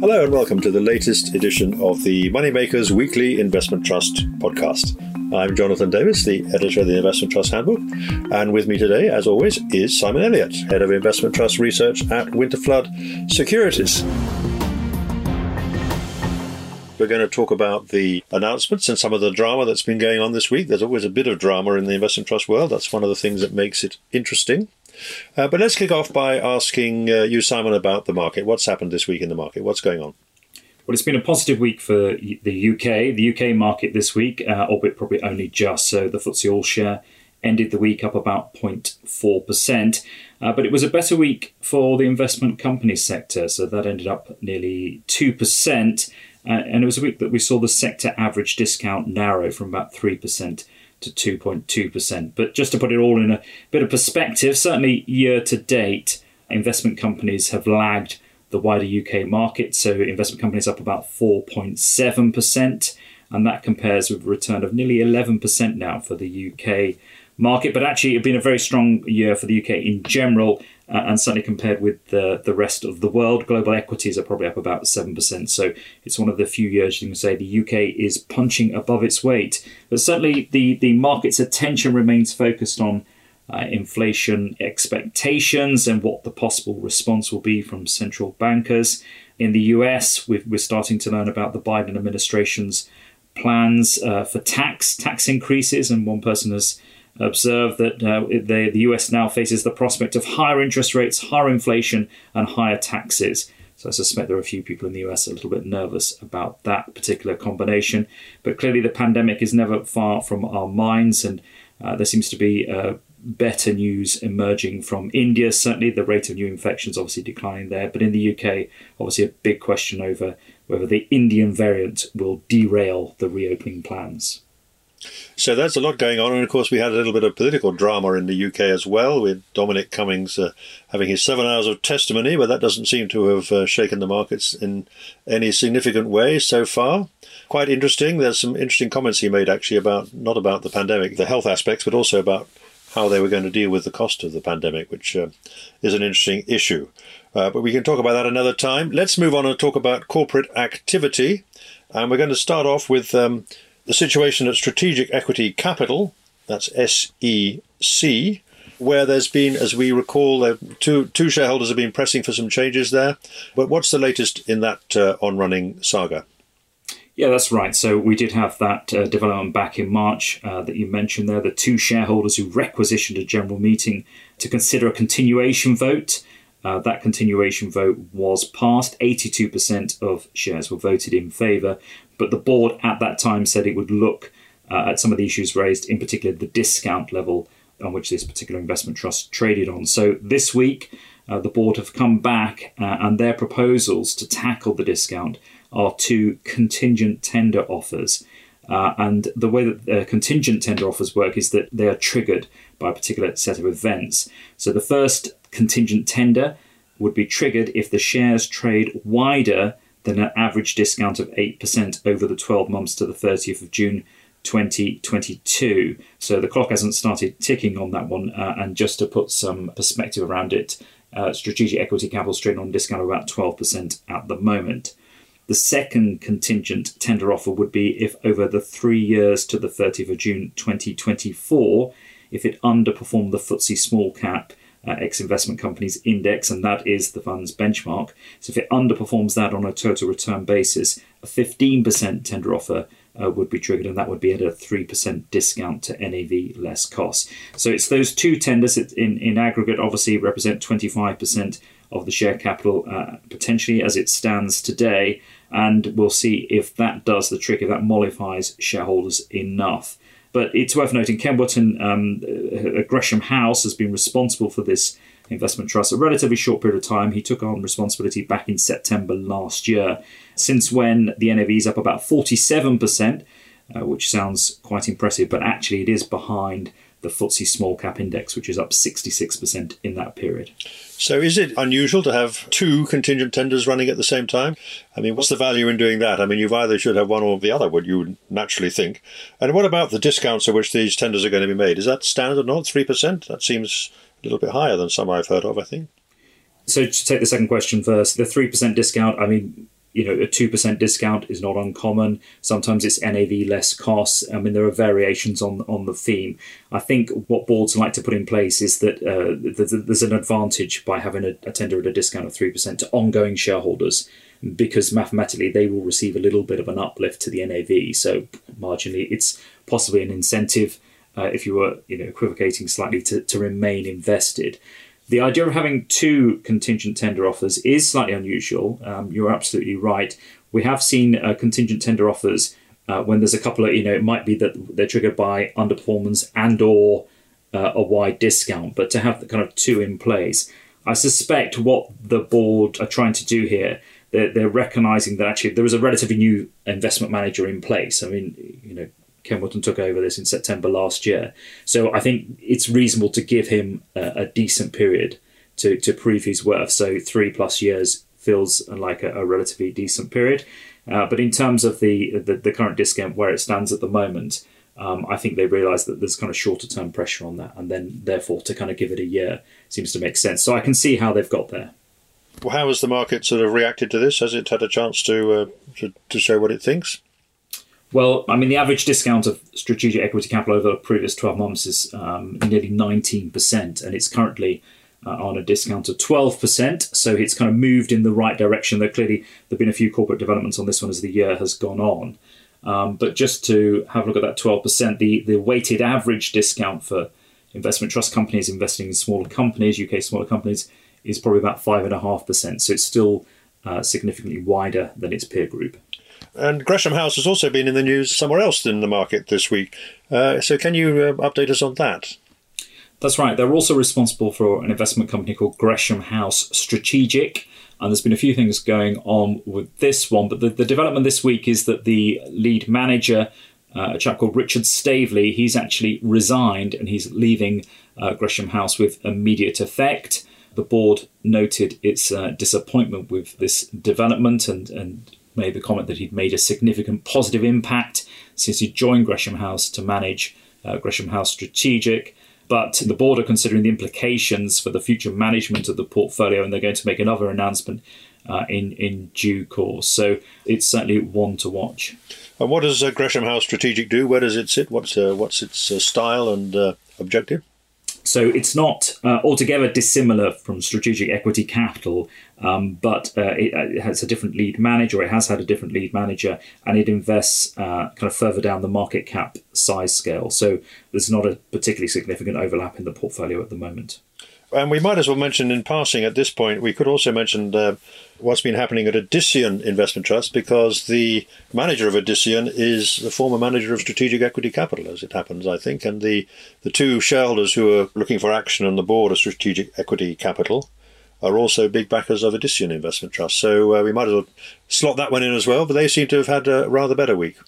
Hello and welcome to the latest edition of the Moneymakers Weekly Investment Trust podcast. I'm Jonathan Davis, the editor of the Investment Trust Handbook, and with me today, as always, is Simon Elliott, head of Investment Trust Research at Winterflood Securities. We're going to talk about the announcements and some of the drama that's been going on this week. There's always a bit of drama in the investment trust world. That's one of the things that makes it interesting. Uh, but let's kick off by asking uh, you, Simon, about the market. What's happened this week in the market? What's going on? Well, it's been a positive week for the UK. The UK market this week, uh, albeit probably only just. So the FTSE All Share ended the week up about 0.4%. Uh, but it was a better week for the investment company sector. So that ended up nearly 2%. Uh, and it was a week that we saw the sector average discount narrow from about 3% to 2.2%. But just to put it all in a bit of perspective, certainly year to date, investment companies have lagged the wider UK market. So investment companies up about 4.7%, and that compares with a return of nearly 11% now for the UK market. But actually, it's been a very strong year for the UK in general, uh, and certainly compared with the, the rest of the world, global equities are probably up about 7%. So it's one of the few years you can say the UK is punching above its weight. But certainly the, the market's attention remains focused on uh, inflation expectations and what the possible response will be from central bankers. In the US, we are starting to learn about the Biden administration's plans uh, for tax tax increases, and one person has observed that uh, the, the US now faces the prospect of higher interest rates, higher inflation, and higher taxes. So I suspect there are a few people in the US a little bit nervous about that particular combination. But clearly, the pandemic is never far from our minds, and uh, there seems to be uh, better news emerging from India. Certainly, the rate of new infections obviously declining there, but in the UK, obviously a big question over whether the Indian variant will derail the reopening plans. So that's a lot going on, and of course we had a little bit of political drama in the UK as well, with Dominic Cummings uh, having his seven hours of testimony, but that doesn't seem to have uh, shaken the markets in any significant way so far. Quite interesting. There's some interesting comments he made actually about not about the pandemic, the health aspects, but also about how they were going to deal with the cost of the pandemic, which uh, is an interesting issue. Uh, but we can talk about that another time. Let's move on and talk about corporate activity, and we're going to start off with. Um, the situation at Strategic Equity Capital, that's SEC, where there's been, as we recall, two, two shareholders have been pressing for some changes there. But what's the latest in that uh, on running saga? Yeah, that's right. So we did have that uh, development back in March uh, that you mentioned there. The two shareholders who requisitioned a general meeting to consider a continuation vote. Uh, that continuation vote was passed. 82% of shares were voted in favour, but the board at that time said it would look uh, at some of the issues raised, in particular the discount level on which this particular investment trust traded on. So this week, uh, the board have come back uh, and their proposals to tackle the discount are two contingent tender offers. Uh, and the way that contingent tender offers work is that they are triggered by a particular set of events. So the first contingent tender would be triggered if the shares trade wider than an average discount of 8% over the 12 months to the 30th of June 2022. So the clock hasn't started ticking on that one. Uh, and just to put some perspective around it, uh, strategic equity capital trading on discount of about 12% at the moment. The second contingent tender offer would be if over the three years to the 30th of June 2024, if it underperformed the FTSE small cap uh, ex investment companies index, and that is the fund's benchmark. So if it underperforms that on a total return basis, a 15% tender offer uh, would be triggered, and that would be at a 3% discount to NAV less costs. So it's those two tenders in, in aggregate, obviously, represent 25% of the share capital uh, potentially as it stands today. And we'll see if that does the trick, if that mollifies shareholders enough. But it's worth noting Ken Wotton, um, uh, Gresham House, has been responsible for this investment trust a relatively short period of time. He took on responsibility back in September last year. Since when the NAV is up about 47%, uh, which sounds quite impressive, but actually it is behind the FTSE small cap index, which is up 66% in that period. So, is it unusual to have two contingent tenders running at the same time? I mean, what's the value in doing that? I mean, you've either should have one or the other, would you naturally think. And what about the discounts at which these tenders are going to be made? Is that standard or not? 3%? That seems a little bit higher than some I've heard of, I think. So, to take the second question first, the 3% discount, I mean, you know, a 2% discount is not uncommon. Sometimes it's NAV less costs. I mean, there are variations on, on the theme. I think what boards like to put in place is that uh, there's an advantage by having a, a tender at a discount of 3% to ongoing shareholders because mathematically they will receive a little bit of an uplift to the NAV. So marginally, it's possibly an incentive uh, if you were you know equivocating slightly to, to remain invested. The idea of having two contingent tender offers is slightly unusual. Um, you're absolutely right. We have seen uh, contingent tender offers uh, when there's a couple of you know it might be that they're triggered by underperformance and or uh, a wide discount, but to have the kind of two in place, I suspect what the board are trying to do here they're, they're recognizing that actually there is a relatively new investment manager in place. I mean, you know, Ken took over this in September last year. So I think it's reasonable to give him a, a decent period to, to prove his worth. So three plus years feels like a, a relatively decent period. Uh, but in terms of the, the, the current discount where it stands at the moment, um, I think they realise that there's kind of shorter term pressure on that, and then therefore to kind of give it a year seems to make sense. So I can see how they've got there Well, how has the market sort of reacted to this? Has it had a chance to, uh, to, to show what it thinks? Well, I mean, the average discount of strategic equity capital over the previous 12 months is um, nearly 19%, and it's currently uh, on a discount of 12%. So it's kind of moved in the right direction. Though clearly, there have been a few corporate developments on this one as the year has gone on. Um, but just to have a look at that 12%, the, the weighted average discount for investment trust companies investing in smaller companies, UK smaller companies, is probably about 5.5%. So it's still uh, significantly wider than its peer group. And Gresham House has also been in the news somewhere else in the market this week. Uh, so can you uh, update us on that? That's right. They're also responsible for an investment company called Gresham House Strategic. And there's been a few things going on with this one. But the, the development this week is that the lead manager, uh, a chap called Richard Staveley, he's actually resigned and he's leaving uh, Gresham House with immediate effect the board noted its uh, disappointment with this development and, and made the comment that he'd made a significant positive impact since he joined Gresham House to manage uh, Gresham House Strategic. But the board are considering the implications for the future management of the portfolio, and they're going to make another announcement uh, in in due course. So it's certainly one to watch. And what does uh, Gresham House Strategic do? Where does it sit? What's uh, what's its uh, style and uh, objective? So it's not uh, altogether dissimilar from strategic equity capital, um, but uh, it, uh, it, has a different lead manager. Or it has had a different lead manager, and it invests uh, kind of further down the market cap size scale. So there's not a particularly significant overlap in the portfolio at the moment. And we might as well mention in passing at this point, we could also mention uh, what's been happening at Odyssean Investment Trust because the manager of Odyssean is the former manager of Strategic Equity Capital, as it happens, I think. And the, the two shareholders who are looking for action on the board of Strategic Equity Capital are also big backers of Odyssean Investment Trust. So uh, we might as well slot that one in as well, but they seem to have had a rather better week.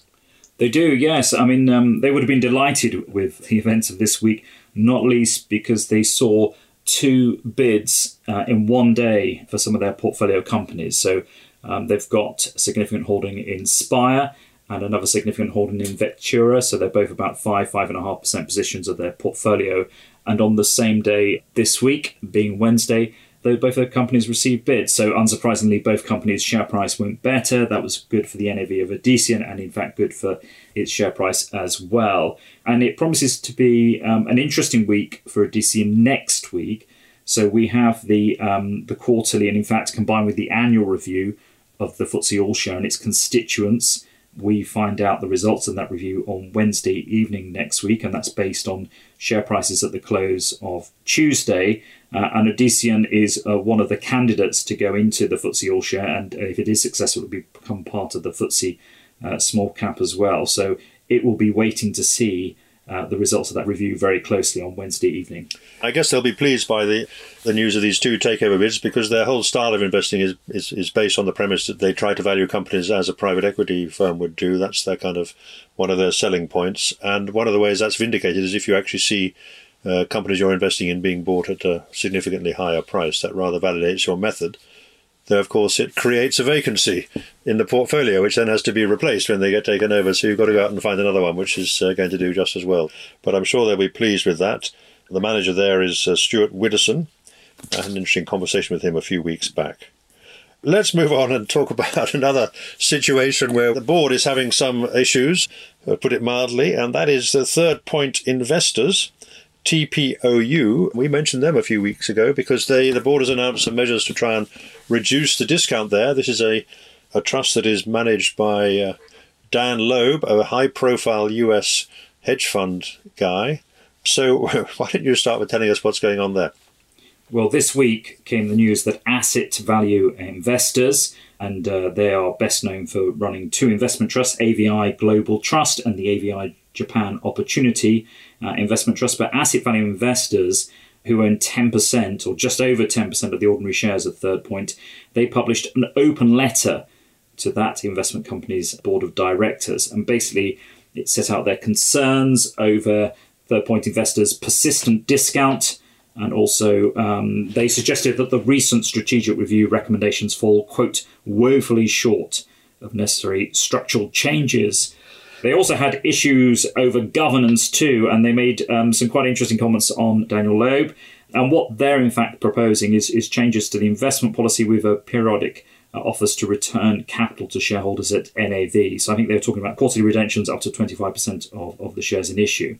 They do, yes. I mean, um, they would have been delighted with the events of this week, not least because they saw two bids uh, in one day for some of their portfolio companies. So um, they've got a significant holding in Spire and another significant holding in Vectura. So they're both about five, five and a half percent positions of their portfolio. And on the same day this week, being Wednesday, though both the companies received bids. So unsurprisingly, both companies' share price went better. That was good for the NAV of Odyssean and in fact good for its share price as well. And it promises to be um, an interesting week for Odyssean next week. So we have the um, the quarterly and in fact combined with the annual review of the FTSE All Share and its constituents. We find out the results of that review on Wednesday evening next week, and that's based on share prices at the close of Tuesday. Uh, and Odyssean is uh, one of the candidates to go into the FTSE All Share, and if it is successful, it will become part of the FTSE uh, Small Cap as well. So it will be waiting to see uh, the results of that review very closely on Wednesday evening. I guess they'll be pleased by the, the news of these two takeover bids because their whole style of investing is, is, is based on the premise that they try to value companies as a private equity firm would do. That's their kind of one of their selling points. And one of the ways that's vindicated is if you actually see uh, companies you're investing in being bought at a significantly higher price. That rather validates your method. Though, of course, it creates a vacancy in the portfolio, which then has to be replaced when they get taken over. So you've got to go out and find another one, which is uh, going to do just as well. But I'm sure they'll be pleased with that. The manager there is uh, Stuart Widdowson. I had an interesting conversation with him a few weeks back. Let's move on and talk about another situation where the board is having some issues, uh, put it mildly, and that is the Third Point Investors. TPOU, we mentioned them a few weeks ago because they the board has announced some measures to try and reduce the discount there. This is a, a trust that is managed by uh, Dan Loeb, a high profile US hedge fund guy. So, why don't you start with telling us what's going on there? Well, this week came the news that Asset Value Investors, and uh, they are best known for running two investment trusts, AVI Global Trust and the AVI Japan Opportunity uh, Investment Trust, but Asset Value Investors, who own 10% or just over 10% of the ordinary shares of Third Point, they published an open letter to that investment company's board of directors. And basically, it set out their concerns over Third Point Investors' persistent discount and also, um, they suggested that the recent strategic review recommendations fall, quote, woefully short of necessary structural changes. They also had issues over governance too, and they made um, some quite interesting comments on Daniel Loeb. And what they're in fact proposing is, is changes to the investment policy with a periodic uh, offers to return capital to shareholders at NAV. So I think they're talking about quarterly redemptions up to 25% of, of the shares in issue.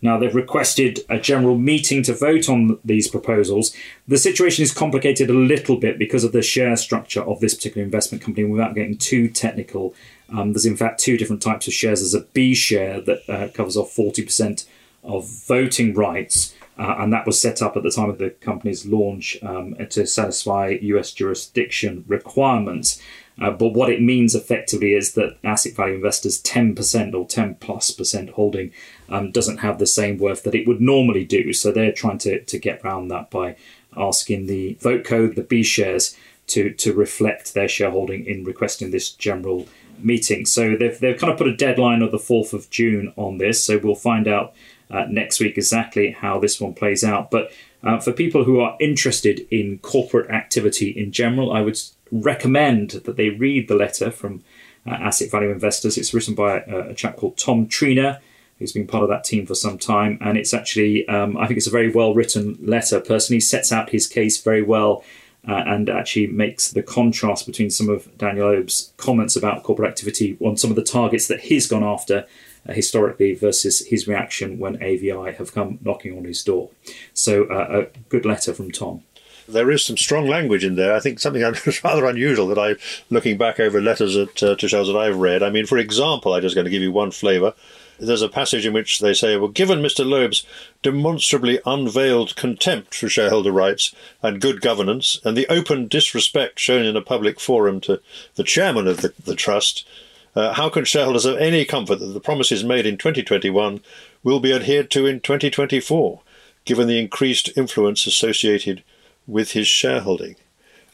Now, they've requested a general meeting to vote on these proposals. The situation is complicated a little bit because of the share structure of this particular investment company without getting too technical. Um, there's in fact two different types of shares. There's a B share that uh, covers off 40% of voting rights uh, and that was set up at the time of the company's launch um, to satisfy US jurisdiction requirements. Uh, but what it means effectively is that asset value investors' 10% or 10 plus percent holding um, doesn't have the same worth that it would normally do. So they're trying to, to get around that by asking the vote code, the B shares, to, to reflect their shareholding in requesting this general meeting. So they've, they've kind of put a deadline of the 4th of June on this. So we'll find out uh, next week exactly how this one plays out. But uh, for people who are interested in corporate activity in general, I would recommend that they read the letter from uh, Asset Value Investors. It's written by a, a, chap called Tom Treanor, who's been part of that team for some time. And it's actually, um, I think it's a very well written letter. Personally, sets out his case very well. Uh, and actually makes the contrast between some of Daniel Loeb's comments about corporate activity on some of the targets that he's gone after uh, historically versus his reaction when AVI have come knocking on his door. So, uh, a good letter from Tom. There is some strong language in there. I think something that's rather unusual that I, looking back over letters at, uh, to shows that I've read. I mean, for example, I'm just going to give you one flavour. There's a passage in which they say, well, given Mr. Loeb's demonstrably unveiled contempt for shareholder rights and good governance, and the open disrespect shown in a public forum to the chairman of the, the trust, uh, how can shareholders have any comfort that the promises made in 2021 will be adhered to in 2024, given the increased influence associated with his shareholding?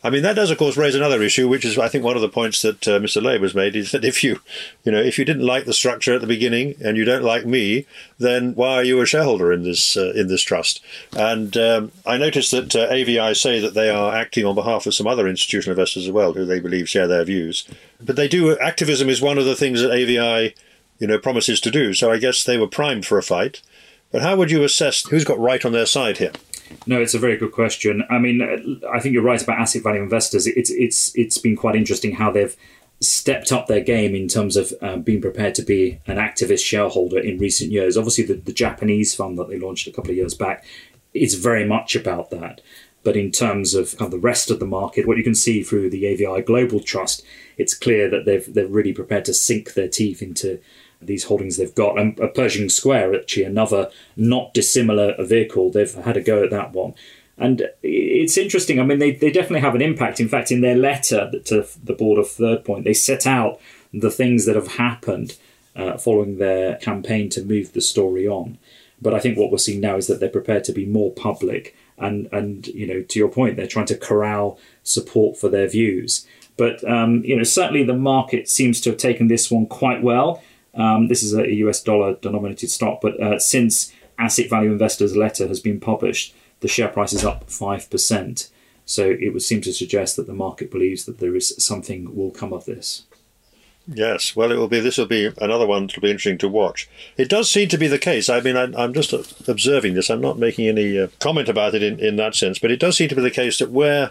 I mean, that does, of course, raise another issue, which is, I think, one of the points that uh, Mr. Loeb has made is that if you, you know, if you didn't like the structure at the beginning and you don't like me, then why are you a shareholder in this uh, in this trust? And um, I noticed that uh, AVI say that they are acting on behalf of some other institutional investors as well, who they believe share their views. But they do activism is one of the things that AVI, you know, promises to do. So I guess they were primed for a fight. But how would you assess who's got right on their side here? No, it's a very good question. I mean, I think you're right about asset value investors. It's it's it's been quite interesting how they've stepped up their game in terms of um, being prepared to be an activist shareholder in recent years. Obviously, the, the Japanese fund that they launched a couple of years back is very much about that. But in terms of, kind of the rest of the market, what you can see through the AVI Global Trust, it's clear that they've they're really prepared to sink their teeth into these holdings they've got. And Pershing Square, actually, another not dissimilar vehicle, they've had a go at that one. And it's interesting. I mean, they, they definitely have an impact. In fact, in their letter to the board of Third Point, they set out the things that have happened uh, following their campaign to move the story on. But I think what we're seeing now is that they're prepared to be more public. And, and you know, to your point, they're trying to corral support for their views. But um, you know, certainly the market seems to have taken this one quite well. Um, this is a US dollar denominated stock, but uh, since Asset Value Investors' letter has been published, the share price is up 5%. So it would seem to suggest that the market believes that there is something will come of this. Yes, well, it will be. This will be another one that'll be interesting to watch. It does seem to be the case. I mean, I, am just observing this. I'm not making any uh, comment about it in, in that sense, but it does seem to be the case that where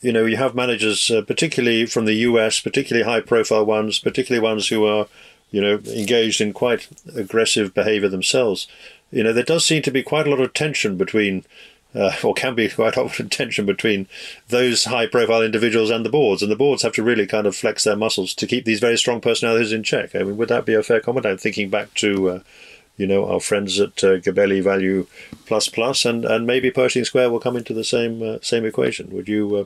you know, you have managers, uh, particularly from the US, particularly high profile ones, particularly ones who are, you know, engaged in quite aggressive behavior themselves. You know, there does seem to be quite a lot of tension between, uh, or can be quite often tension between those high profile individuals and the boards. And the boards have to really kind of flex their muscles to keep these very strong personalities in check. I mean, would that be a fair comment? I'm thinking back to, uh, you know, our friends at uh, Gabelli Value Plus Plus, and, and maybe Pershing Square will come into the same uh, same equation. Would you uh,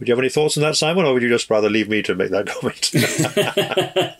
would you have any thoughts on that, Simon, or would you just rather leave me to make that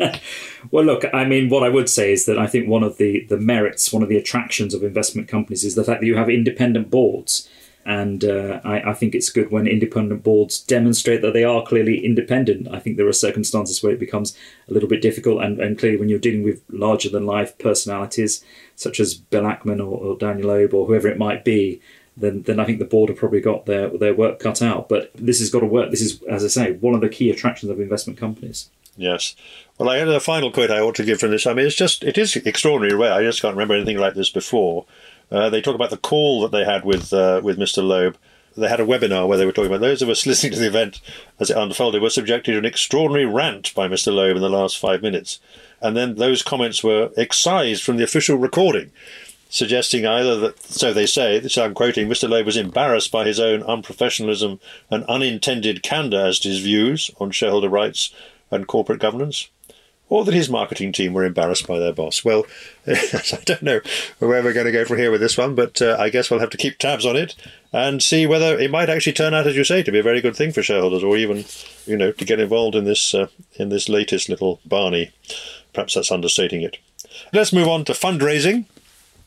comment? well, look, I mean, what I would say is that I think one of the the merits, one of the attractions of investment companies is the fact that you have independent boards. And uh, I, I, think it's good when independent boards demonstrate that they are clearly independent. I think there are circumstances where it becomes a little bit difficult, and, and clearly when you're dealing with larger than life personalities such as Bill Ackman or, or Daniel Loeb or whoever it might be, then then I think the board have probably got their their work cut out. But this has got to work. This is, as I say, one of the key attractions of investment companies. Yes. Well, I had a final quote I ought to give from this. I mean, it's just it is extraordinary rare. I just can't remember anything like this before. Uh, they talk about the call that they had with uh, with Mr. Loeb. They had a webinar where they were talking about those of us listening to the event as it unfolded were subjected to an extraordinary rant by Mr. Loeb in the last five minutes, and then those comments were excised from the official recording, suggesting either that so they say. This I'm quoting: Mr. Loeb was embarrassed by his own unprofessionalism and unintended candour as to his views on shareholder rights and corporate governance or that his marketing team were embarrassed by their boss. Well, I don't know where we're going to go from here with this one, but uh, I guess we'll have to keep tabs on it and see whether it might actually turn out, as you say, to be a very good thing for shareholders, or even, you know, to get involved in this uh, in this latest little Barney. Perhaps that's understating it. Let's move on to fundraising,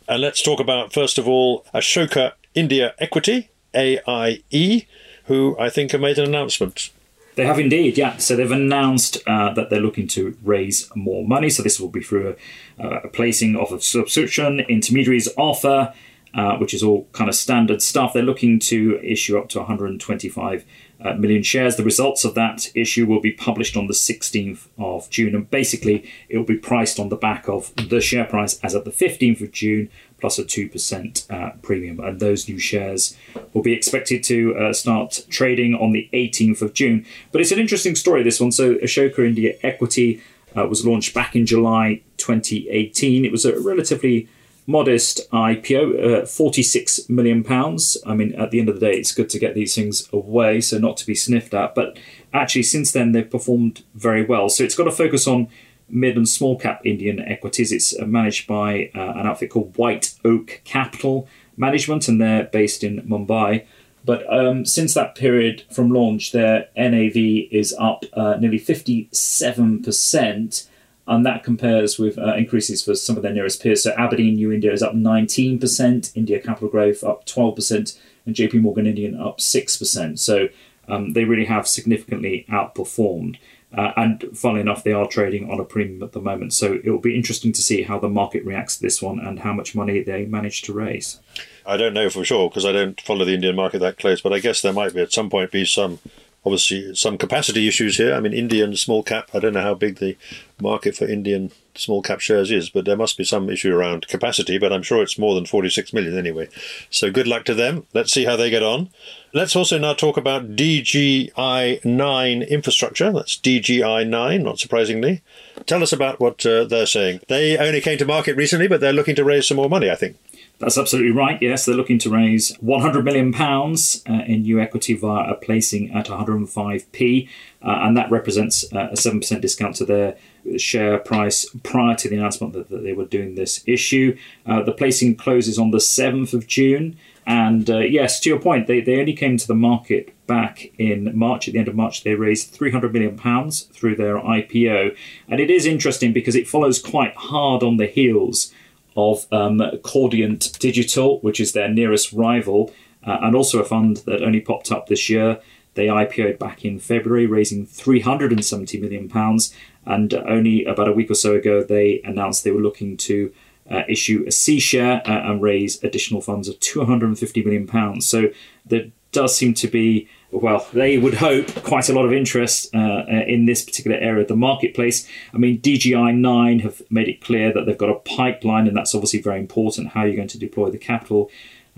and let's talk about first of all Ashoka India Equity (AIE), who I think have made an announcement they have indeed, yeah. So they've announced uh, that they're looking to raise more money. So this will be through a, a placing of a subscription, intermediaries offer, uh, which is all kind of standard stuff. They're looking to issue up to 125 uh, million shares. The results of that issue will be published on the 16th of June, and basically it will be priced on the back of the share price as of the 15th of June, plus a 2% uh, premium. And those new shares will be expected to uh, start trading on the 18th of June. But it's an interesting story, this one. So, Ashoka India Equity uh, was launched back in July 2018. It was a relatively modest IPO, uh, 46 million pounds. I mean, at the end of the day, it's good to get these things away, so not to be sniffed at. But actually, since then, they've performed very well. So it's got to focus on mid and small cap Indian equities. It's uh, managed by uh, an outfit called White Oak Capital Management, and they're based in Mumbai. But um, since that period from launch, their NAV is up uh, nearly 57%, and that compares with uh, increases for some of their nearest peers. So Aberdeen New India is up 19%, India Capital Growth up 12%, and JP Morgan Indian up 6%. So um, they really have significantly outperformed. Uh, and funnily enough, they are trading on a premium at the moment. So it will be interesting to see how the market reacts to this one and how much money they manage to raise. I don't know for sure because I don't follow the Indian market that close, but I guess there might be at some point be some obviously some capacity issues here. I mean, Indian small cap. I don't know how big the market for Indian small cap shares is, but there must be some issue around capacity. But I'm sure it's more than 46 million anyway. So good luck to them. Let's see how they get on. Let's also now talk about DGI9 infrastructure. That's DGI9, not surprisingly. Tell us about what uh, they're saying. They only came to market recently, but they're looking to raise some more money, I think. That's absolutely right. Yes, they're looking to raise 100 million pounds uh, in new equity via a placing at 105p, uh, and that represents uh, a 7% discount to their share price prior to the announcement that, that they were doing this issue. Uh, the placing closes on the 7th of June. And uh, yes, to your point, they, they only came to the market back in March. At the end of March, they raised 300 million pounds through their IPO, and it is interesting because it follows quite hard on the heels of um, Cordiant Digital, which is their nearest rival, uh, and also a fund that only popped up this year. They IPO'd back in February, raising 370 million pounds, and only about a week or so ago, they announced they were looking to uh, issue a C share uh, and raise additional funds of 250 million pounds. So there does seem to be, well, they would hope quite a lot of interest uh, uh in this particular area of the marketplace. I mean, DGI 9 have made it clear that they've got a pipeline, and that's obviously very important. How you're going to deploy the capital,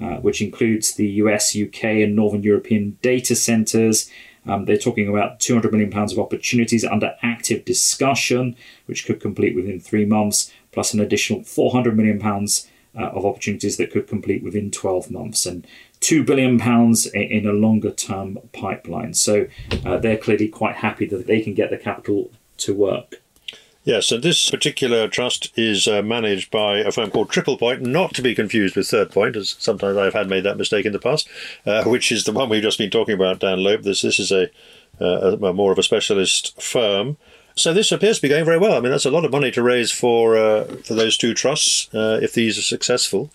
uh, which includes the US, UK, and Northern European data centers. Um, they're talking about 200 million pounds of opportunities under active discussion, which could complete within three months, plus an additional 400 million pounds uh, of opportunities that could complete within 12 months, and 2 billion pounds in a longer term pipeline. So uh, they're clearly quite happy that they can get the capital to work. Yes, and this particular trust is uh, managed by a firm called Triple Point, not to be confused with Third Point, as sometimes I've had made that mistake in the past, uh, which is the one we've just been talking about, Dan Loeb. This this is a, uh, a, more of a specialist firm. So this appears to be going very well. I mean, that's a lot of money to raise for uh, for those two trusts uh, if these are successful.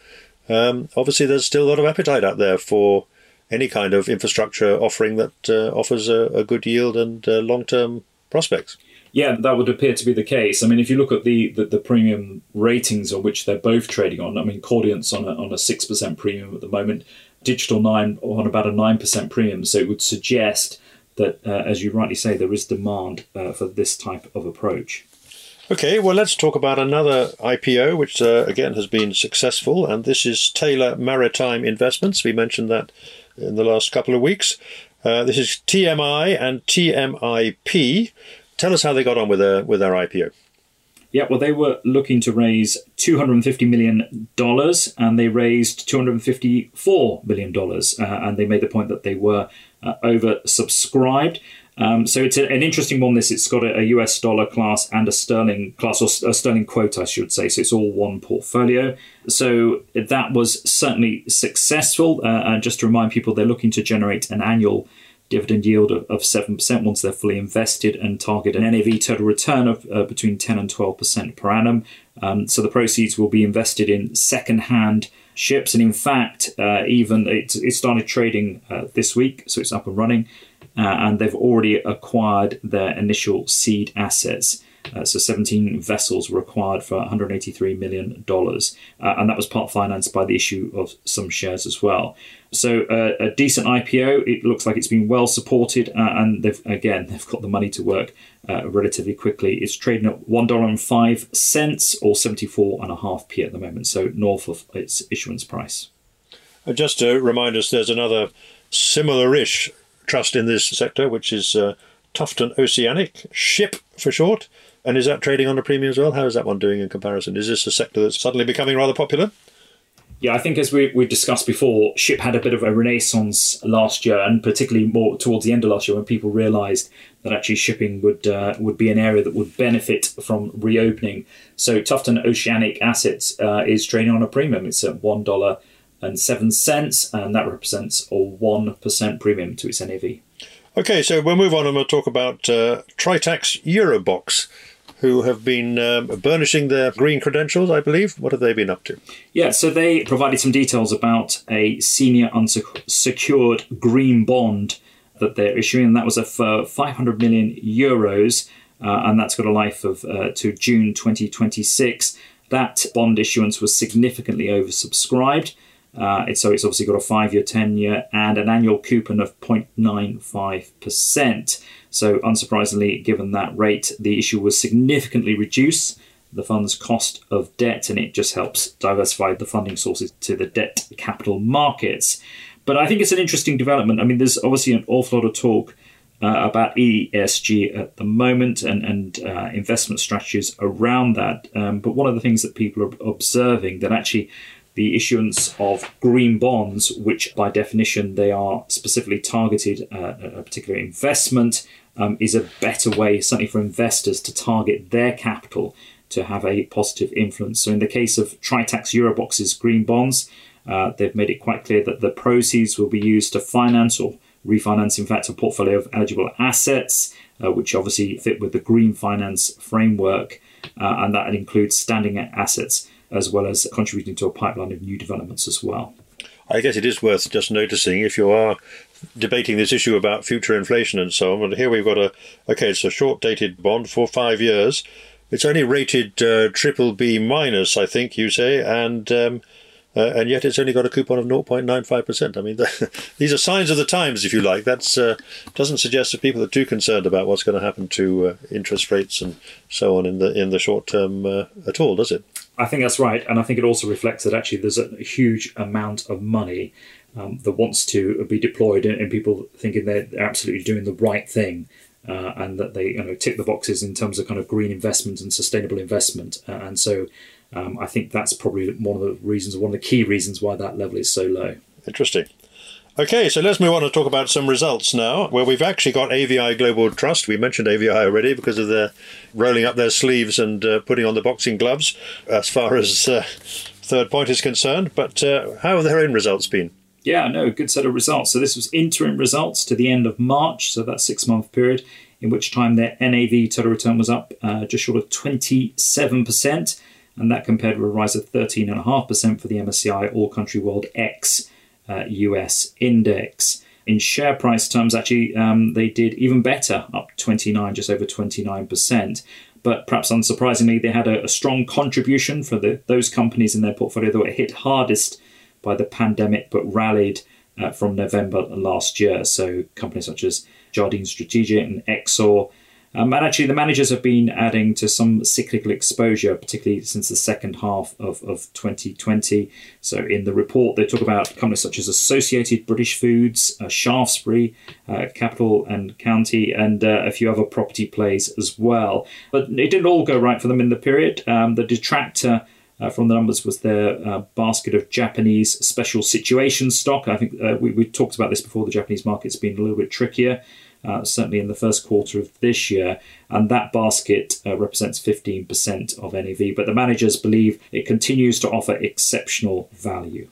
Um, obviously, there's still a lot of appetite out there for any kind of infrastructure offering that uh, offers a, a, good yield and long term prospects. Yeah, that would appear to be the case. I mean, if you look at the, the, the premium ratings on which they're both trading on, I mean, Cordiant's on a, on a 6% premium at the moment, Digital 9 on about a 9% premium. So it would suggest that, uh, as you rightly say, there is demand uh, for this type of approach. Okay, well, let's talk about another IPO, which uh, again has been successful, and this is Taylor Maritime Investments. We mentioned that in the last couple of weeks. Uh, this is TMI and TMIP. Tell us how they got on with their with their IPO. Yeah, well, they were looking to raise $250 million and they raised $254 million. Uh, and they made the point that they were uh, oversubscribed. Um, so it's a, an interesting one. This it's got a, a, US dollar class and a sterling class, or a sterling quote, I should say. So it's all one portfolio. So that was certainly successful. Uh, and just to remind people, they're looking to generate an annual dividend yield of, of 7% once they're fully invested and target an NAV total return of uh, between 10 and 12% per annum. Um, so the proceeds will be invested in second-hand ships, and in fact, uh, even it, it, started trading uh, this week, so it's up and running, uh, and they've already acquired their initial seed assets. Uh, so 17 vessels were acquired for $183 million, uh, and that was part financed by the issue of some shares as well. So uh, a decent IPO. It looks like it's been well supported, uh, and they've again they've got the money to work uh, relatively quickly. It's trading at one dollar and five cents or seventy four and a half p at the moment, so north of its issuance price. Uh, just to remind us, there's another similar-ish trust in this sector, which is Tufton Oceanic, SHIP for short. And is that trading on a premium as well? How is that one doing in comparison? Is this a sector that's suddenly becoming rather popular? Yeah, I think as we, we discussed before, ship had a bit of a renaissance last year, and particularly more towards the end of last year when people realised that actually shipping would uh, would be an area that would benefit from reopening. So Tufton Oceanic Assets uh, is trading on a premium. It's at one dollar and seven cents, and that represents a one percent premium to its NAV. Okay, so we'll move on and we'll talk about uh, Tritax Eurobox who have been um, burnishing their green credentials, I believe. What have they been up to? Yeah, so they provided some details about a senior unsecured green bond that they're issuing, and that was a for 500 million euros, uh, and that's got a life of uh, to June 2026. That bond issuance was significantly oversubscribed. Uh, it's, so it's obviously got a five year tenure and an annual coupon of 0.95%. So, unsurprisingly, given that rate, the issue was significantly reduced the fund's cost of debt, and it just helps diversify the funding sources to the debt capital markets. But I think it's an interesting development. I mean, there's obviously an awful lot of talk uh, about ESG at the moment and, and uh, investment strategies around that. Um, but one of the things that people are observing that actually the issuance of green bonds, which by definition they are specifically targeted at a particular investment, um, is a better way, certainly for investors, to target their capital to have a positive influence. So, in the case of Tritax Eurobox's green bonds, uh, they've made it quite clear that the proceeds will be used to finance or refinance, in fact, a portfolio of eligible assets, uh, which obviously fit with the green finance framework, uh, and that includes standing assets as well as contributing to a pipeline of new developments as well. I guess it is worth just noticing if you are debating this issue about future inflation and so on. And here we've got a okay, it's a short dated bond for five years. It's only rated uh, triple B minus, I think you say, and um, uh, and yet it's only got a coupon of 0.95%. I mean, the, these are signs of the times, if you like. That uh, doesn't suggest that people are too concerned about what's going to happen to uh, interest rates and so on in the in the short term uh, at all, does it? I think that's right, and I think it also reflects that actually there's a huge amount of money um, that wants to be deployed, and, and, people thinking they're absolutely doing the right thing. Uh, and that they you know tick the boxes in terms of kind of green investment and sustainable investment, uh, and so um, I think that's probably one of the reasons, one of the key reasons why that level is so low. Interesting. Okay, so let's move on and talk about some results now, where we've actually got AVI Global Trust. We mentioned AVI already because of their rolling up their sleeves and uh, putting on the boxing gloves as far as uh, Third Point is concerned. But uh, how have their own results been? Yeah, no, good set of results. So this was interim results to the end of March, so that six month period, in which time their NAV total return was up uh, just short of 27%, and that compared with a rise of 13.5% for the MSCI All Country World X uh, US index. In share price terms, actually, um, they did even better, up 29, just over 29%. But perhaps unsurprisingly, they had a, a strong contribution for the, those companies in their portfolio that were hit hardest by the pandemic but rallied uh, from November last year. So companies such as Jardine Strategic and Exor um, and actually, the managers have been adding to some cyclical exposure, particularly since the second half of, of 2020. So, in the report, they talk about companies such as Associated British Foods, uh, Shaftesbury, uh, Capital and County, and uh, a few other property plays as well. But it didn't all go right for them in the period. Um, the detractor from the numbers was their uh, basket of Japanese special situation stock. I think uh, we, we talked about this before. The Japanese market's been a little bit trickier uh, certainly in the first quarter of this year, and that basket uh, represents 15% of NAV. But the managers believe it continues to offer exceptional value.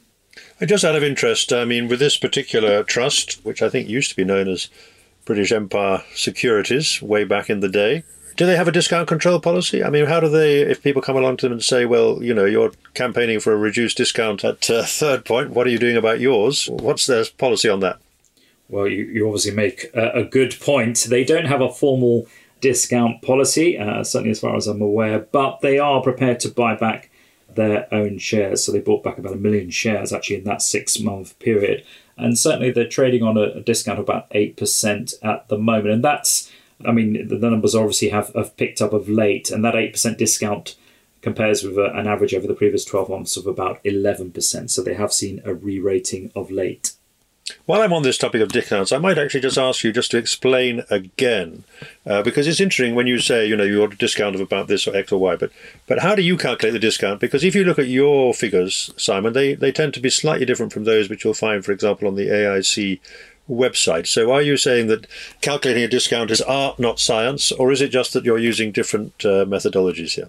Just out of interest, I mean, with this particular trust, which I think used to be known as British Empire Securities way back in the day, do they have a discount control policy? I mean, how do they, if people come along to them and say, well, you know, you're campaigning for a reduced discount at uh, Third Point, what are you doing about yours? What's their policy on that? Well, you, you obviously make a, a, good point. They don't have a formal discount policy, uh, certainly as far as I'm aware, but they are prepared to buy back their own shares. So they bought back about a million shares actually in that six month period. And certainly they're trading on a, a discount of about 8% at the moment. And that's, I mean, the, the numbers obviously have, have picked up of late, and that 8% discount compares with a, an average over the previous 12 months of about 11%. So they have seen a re rating of late. While I'm on this topic of discounts, I might actually just ask you just to explain again, uh, because it's interesting when you say, you know, you want a discount of about this or X or Y, but but how do you calculate the discount? Because if you look at your figures, Simon, they, they tend to be slightly different from those which you'll find, for example, on the AIC website. So are you saying that calculating a discount is art, not science, or is it just that you're using different uh, methodologies here?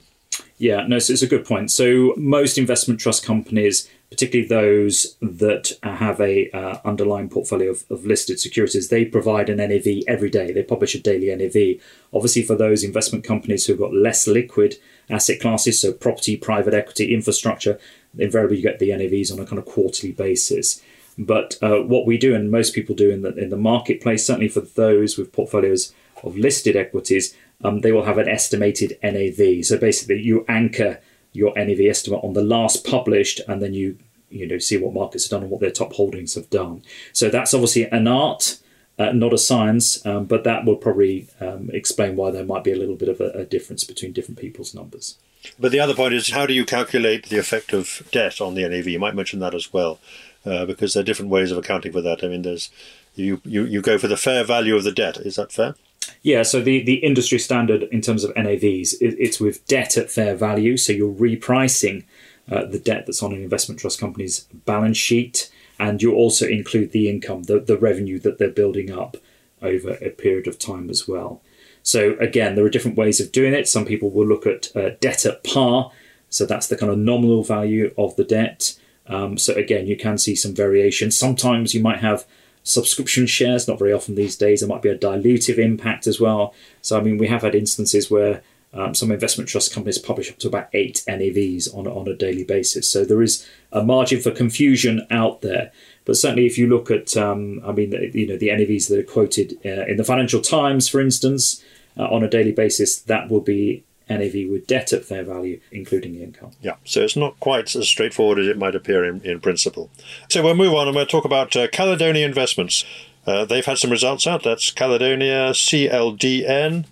Yeah, no, so it's a good point. So most investment trust companies particularly those that have a uh, underlying portfolio of, of, listed securities, they provide an NAV every day. They publish a daily NAV. Obviously, for those investment companies who've got less liquid asset classes, so property, private equity, infrastructure, invariably you get the NAVs on a kind of quarterly basis. But uh, what we do, and most people do in the in the marketplace, certainly for those with portfolios of listed equities, um, they will have an estimated NAV. So basically, you anchor your NAV estimate on the last published, and then you you know see what markets have done and what their top holdings have done. So that's obviously an art, uh, not a science, um, but that will probably um, explain why there might be a little bit of a, a, difference between different people's numbers. But the other point is, how do you calculate the effect of debt on the NAV? You might mention that as well, uh, because there are different ways of accounting for that. I mean, there's you, you you go for the fair value of the debt. Is that fair? Yeah, so the, the industry standard in terms of NAVs, it, it's with debt at fair value. So you're repricing uh, the debt that's on an investment trust company's balance sheet, and you also include the income, the, the revenue that they're building up over a period of time as well. So again, there are different ways of doing it. Some people will look at uh, debt at par, so that's the kind of nominal value of the debt. Um, so again, you can see some variation. Sometimes you might have subscription shares, not very often these days. There might be a dilutive impact as well. So, I mean, we have had instances where um, some investment trust companies publish up to about eight NAVs on, on a daily basis. So there is a margin for confusion out there. But certainly, if you look at, um, I mean, you know, the NAVs that are quoted uh, in the Financial Times, for instance, uh, on a daily basis, that will be NAV with debt at fair value, including income. Yeah, so it's not quite as straightforward as it might appear in, in principle. So we'll move on and we'll talk about uh, Caledonia Investments. Uh, they've had some results out. That's Caledonia CLDN,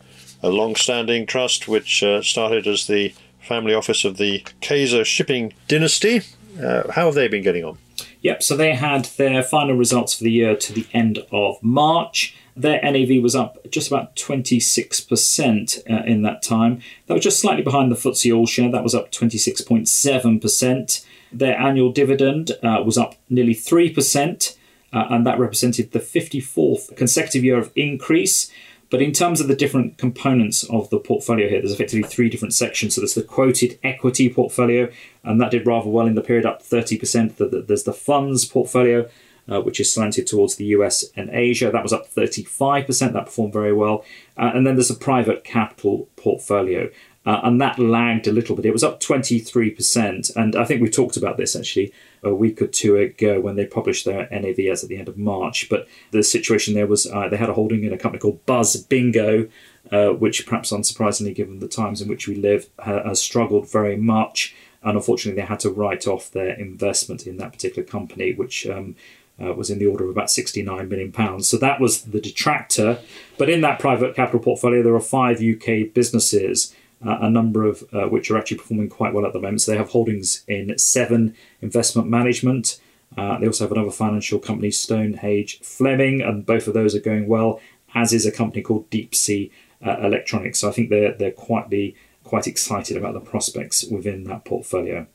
a long standing trust which uh, started as the family office of the Cayzer shipping dynasty. Uh, how have they been getting on? Yep, so they had their final results for the year to the end of March. Their NAV was up just about 26% uh, in that time. That was just slightly behind the FTSE All Share, that was up 26.7%. Their annual dividend uh, was up nearly 3%, uh, and that represented the 54th consecutive year of increase. But in terms of the different components of the portfolio here, there's effectively three different sections. So there's the quoted equity portfolio, and that did rather well in the period, up 30%. There's the funds portfolio, uh, which is slanted towards the US and Asia. That was up 35%. That performed very well. Uh, and then there's a private capital portfolio. Uh, and that lagged a little bit. It was up 23%. And I think we talked about this actually a week or two ago when they published their NAVs at the end of March. But the situation there was uh, they had a holding in a company called Buzz Bingo, uh, which perhaps unsurprisingly, given the times in which we live, ha- has struggled very much. And unfortunately, they had to write off their investment in that particular company, which um, uh, was in the order of about 69 million pounds. So that was the detractor. But in that private capital portfolio, there are five UK businesses uh, a number of uh, which are actually performing quite well at the moment. So they have holdings in Seven Investment Management. Uh, they also have another financial company, Stonehage Fleming, and both of those are going well. As is a company called Deep Sea uh, Electronics. So I think they're they're quietly quite excited about the prospects within that portfolio.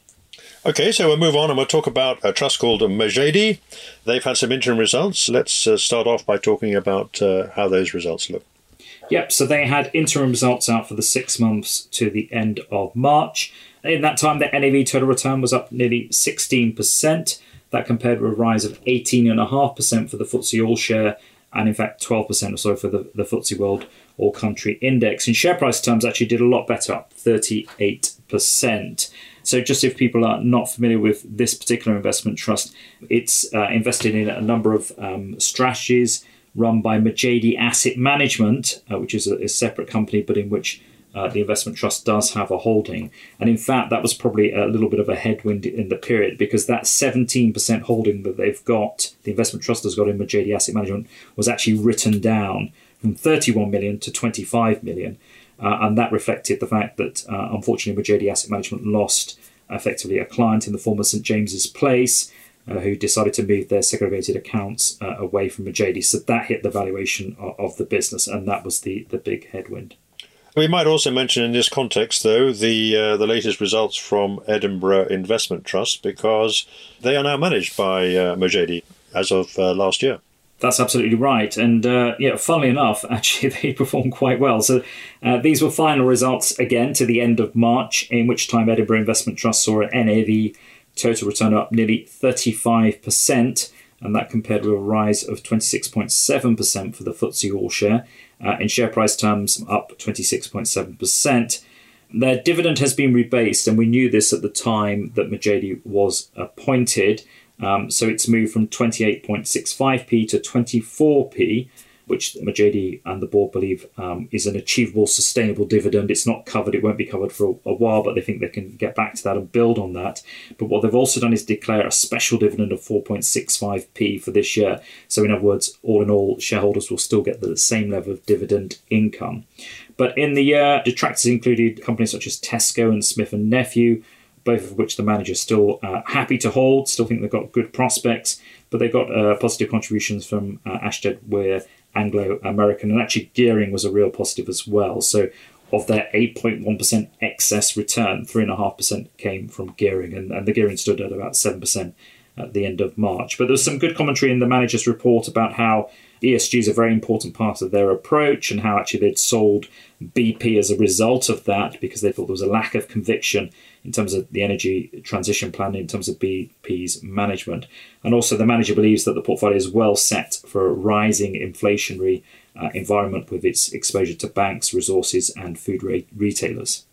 Okay, so we'll move on and we'll talk about a trust called Majedi. They've had some interim results. Let's uh, start off by talking about uh, how those results look. Yep, so they had interim results out for the six months to the end of March. In that time, their NAV total return was up nearly 16%. That compared with a rise of 18.5% for the FTSE All Share and, in fact, 12% or so for the, the FTSE World All Country Index. In share price terms, actually did a lot better, up 38%. So, just if people are not familiar with this particular investment trust, it's uh, invested in a number of um, strategies run by Majedi Asset Management, uh, which is a, a, separate company, but in which uh, the investment trust does have a holding. And in fact, that was probably a little bit of a headwind in the period because that 17% holding that they've got, the investment trust has got in Majedi Asset Management, was actually written down from 31 million to 25 million. Uh, and that reflected the fact that, uh, unfortunately, Majedi Asset Management lost effectively a client in the former St James's Place uh, who decided to move their segregated accounts uh, away from Majedi. So that hit the valuation of, of, the business, and that was the, the big headwind. We might also mention in this context, though, the uh, the latest results from Edinburgh Investment Trust because they are now managed by uh, as of uh, last year. That's absolutely right. And uh, yeah, funnily enough, actually, they performed quite well. So uh, these were final results again to the end of March, in which time Edinburgh Investment Trust saw an NAV total return up nearly 35%, and that compared with a rise of 26.7% for the FTSE All Share. Uh, in share price terms, up 26.7%. Their dividend has been rebased, and we knew this at the time that Majedi was appointed. Um, so it's moved from 28.65p to 24p, which Majedi and the board believe um, is an achievable, sustainable dividend. It's not covered, it won't be covered for a, while, but they think they can get back to that and build on that. But what they've also done is declare a special dividend of 4.65p for this year. So, in other words, all in all, shareholders will still get the same level of dividend income. But in the year, detractors included companies such as Tesco and Smith and Nephew both of which the manager is still uh, happy to hold, still think they've got good prospects, but they've got uh, positive contributions from uh, Ashtead Weir Anglo American, and actually gearing was a real positive as well. So of their 8.1% excess return, 3.5% came from gearing, and, and the gearing stood at about 7% at the end of March. But there's some good commentary in the manager's report about how ESG is a very important part of their approach and how actually they'd sold BP as a result of that because they thought there was a lack of conviction in terms of the energy transition plan, in terms of BP's management. And also, the manager believes that the portfolio is well set for a rising inflationary uh, environment with its exposure to banks, resources, and food re- retailers.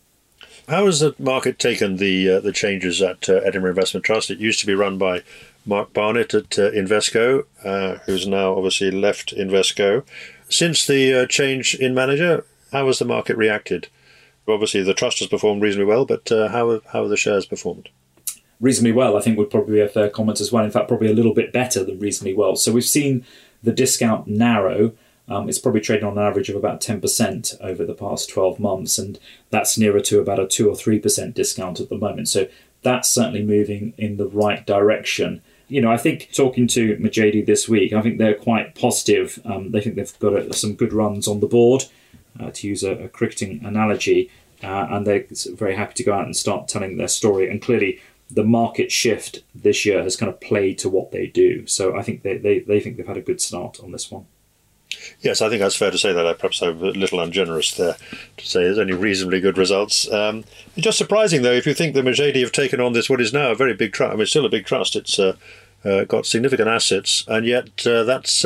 How has the market taken the uh, the changes at uh, Edinburgh Investment Trust? It used to be run by Mark Barnett at uh, Invesco, uh, who's now obviously left Invesco. Since the uh, change in manager, how has the market reacted? Obviously, the trust has performed reasonably well, but uh, how how have the shares performed? Reasonably well, I think would probably be a fair comment as well. In fact, probably a little bit better than reasonably well. So we've seen the discount narrow. Um, it's probably trading on an average of about 10% over the past 12 months, and that's nearer to about a 2 or 3% discount at the moment. So that's certainly moving in the right direction. you know, I think talking to Mercedes this week, I think they're quite positive. Um, they think they've got a, some good runs on the board, uh, to use a, a cricketing analogy, uh, and they're very happy to go out and start telling their story. And clearly, the market shift this year has kind of played to what they do. So I think they, they, they think they've had a good start on this one. Yes, I think that's fair to say that. I perhaps I'm a little ungenerous there to say there's only reasonably good results. Um, just surprising, though, if you think the Majedi have taken on this, what is now a very big trust. I mean, it's still a big trust. It's uh, uh, got significant assets, and yet uh, that's.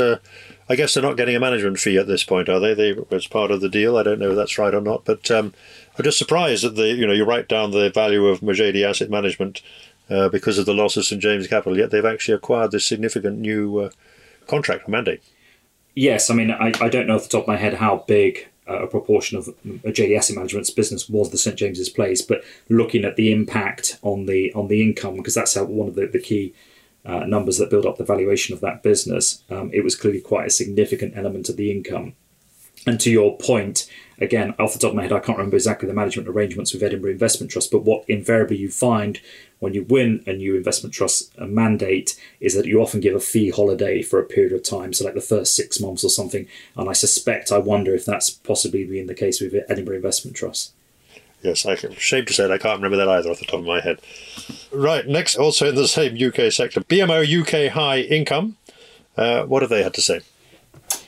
Uh, I guess they're not getting a management fee at this point, are they? They as part of the deal. I don't know if that's right or not, but um, I'm just surprised that the you know you write down the value of Majedi Asset Management uh, because of the loss of St James Capital, yet they've actually acquired this significant new uh, contract mandate. Yes, I mean, I, I don't know off the top of my head how big uh, a proportion of a JD Asset Management's business was the St James's Place, but looking at the impact on the on the income, because that's how one of the, the key uh, numbers that build up the valuation of that business, um, it was clearly quite a significant element of the income. And to your point, again, off the top of my head, I can't remember exactly the management arrangements with Edinburgh Investment Trust, but what invariably you find when you win a new investment trust mandate is that you often give a fee holiday for a period of time, so like the first six months or something. And I suspect, I wonder if that's possibly been the case with Edinburgh Investment Trust. Yes, I'm ashamed to say I can't remember that either off the top of my head. Right, next, also in the same UK sector, BMO UK High Income. Uh, what have they had to say?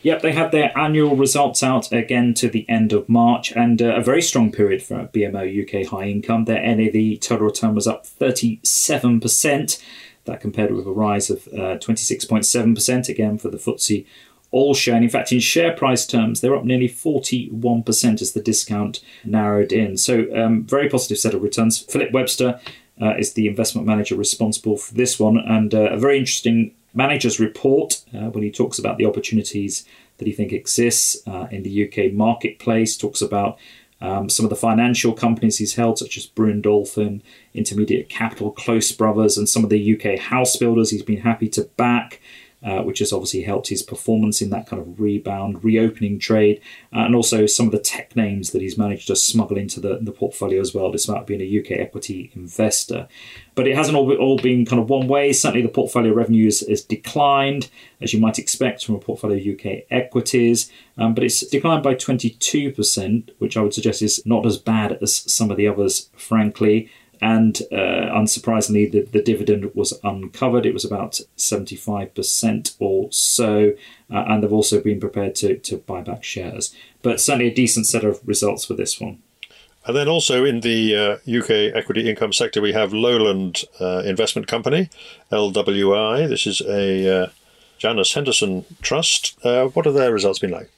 Yep, they had their annual results out again to the end of March, and uh, a very strong period for BMO UK High Income. Their NAV total return was up 37%. That compared with a rise of uh, 26.7% again for the FTSE all share. And in fact, in share price terms, they're up nearly 41% as the discount narrowed in. So, um, very positive set of returns. Philip Webster uh, is the investment manager responsible for this one, and uh, a very interesting manager's report uh, when he talks about the opportunities that he think exists uh, in the UK marketplace. Talks about um, some of the financial companies he's held, such as Brewin Dolphin, Intermediate Capital, Close Brothers, and some of the UK house builders he's been happy to back uh, which has obviously helped his performance in that kind of rebound, reopening trade, uh, and also some of the tech names that he's managed to smuggle into the, the portfolio as well, despite being a UK equity investor. But it hasn't all, all been kind of one way. Certainly, the portfolio revenue has, declined, as you might expect from a portfolio of UK equities, um, but it's declined by 22%, which I would suggest is not as bad as some of the others, frankly and uh, unsurprisingly, the, the dividend was uncovered. It was about 75% or so, uh, and they've also been prepared to, to buy back shares. But certainly a decent set of results for this one. And then also in the uh, UK equity income sector, we have Lowland uh, Investment Company, LWI. This is a uh, Janus Henderson Trust. Uh, what have their results been like?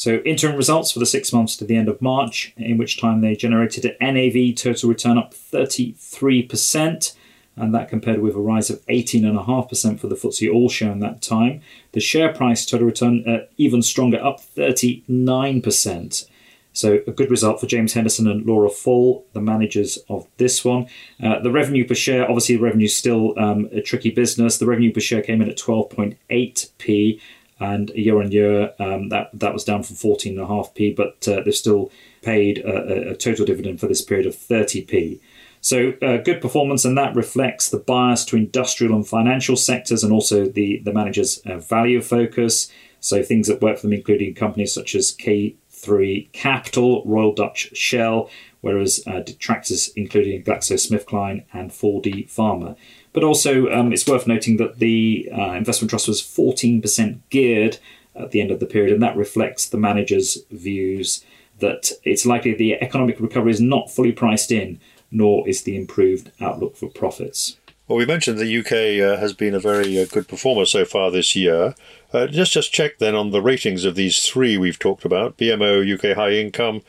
So, interim results for the six months to the end of March, in which time they generated an NAV total return up 33%, and that compared with a rise of 18.5% for the FTSE All Share in that time. The share price total return uh, even stronger, up 39%. So, a good result for James Henderson and Laura Foll, the managers of this one. Uh, the revenue per share, obviously, the revenue is still um, a tricky business. The revenue per share came in at 12.8p and year on year um, that that was down from 14.5p, but uh, they've still paid a, a, total dividend for this period of 30p. So uh, good performance, and that reflects the bias to industrial and financial sectors, and also the the manager's uh, value focus. So things that work for them, including companies such as K3 Capital, Royal Dutch Shell, whereas uh, detractors including GlaxoSmithKline and 4D Pharma. But also, um, it's worth noting that the uh, investment trust was 14% geared at the end of the period, and that reflects the manager's views that it's likely the economic recovery is not fully priced in, nor is the improved outlook for profits. Well, we mentioned the UK uh, has been a very uh, good performer so far this year. Uh, just just check then on the ratings of these three we've talked about: BMO UK High Income,